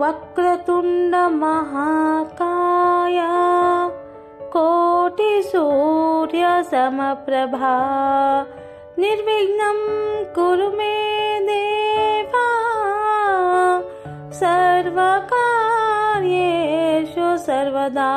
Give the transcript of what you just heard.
वक्रतुण्डमहाकाय कोटिसूर्यसमप्रभा। निर्विघ्नं कुरु मे देवा। सर्वकार्येषु सर्वदा।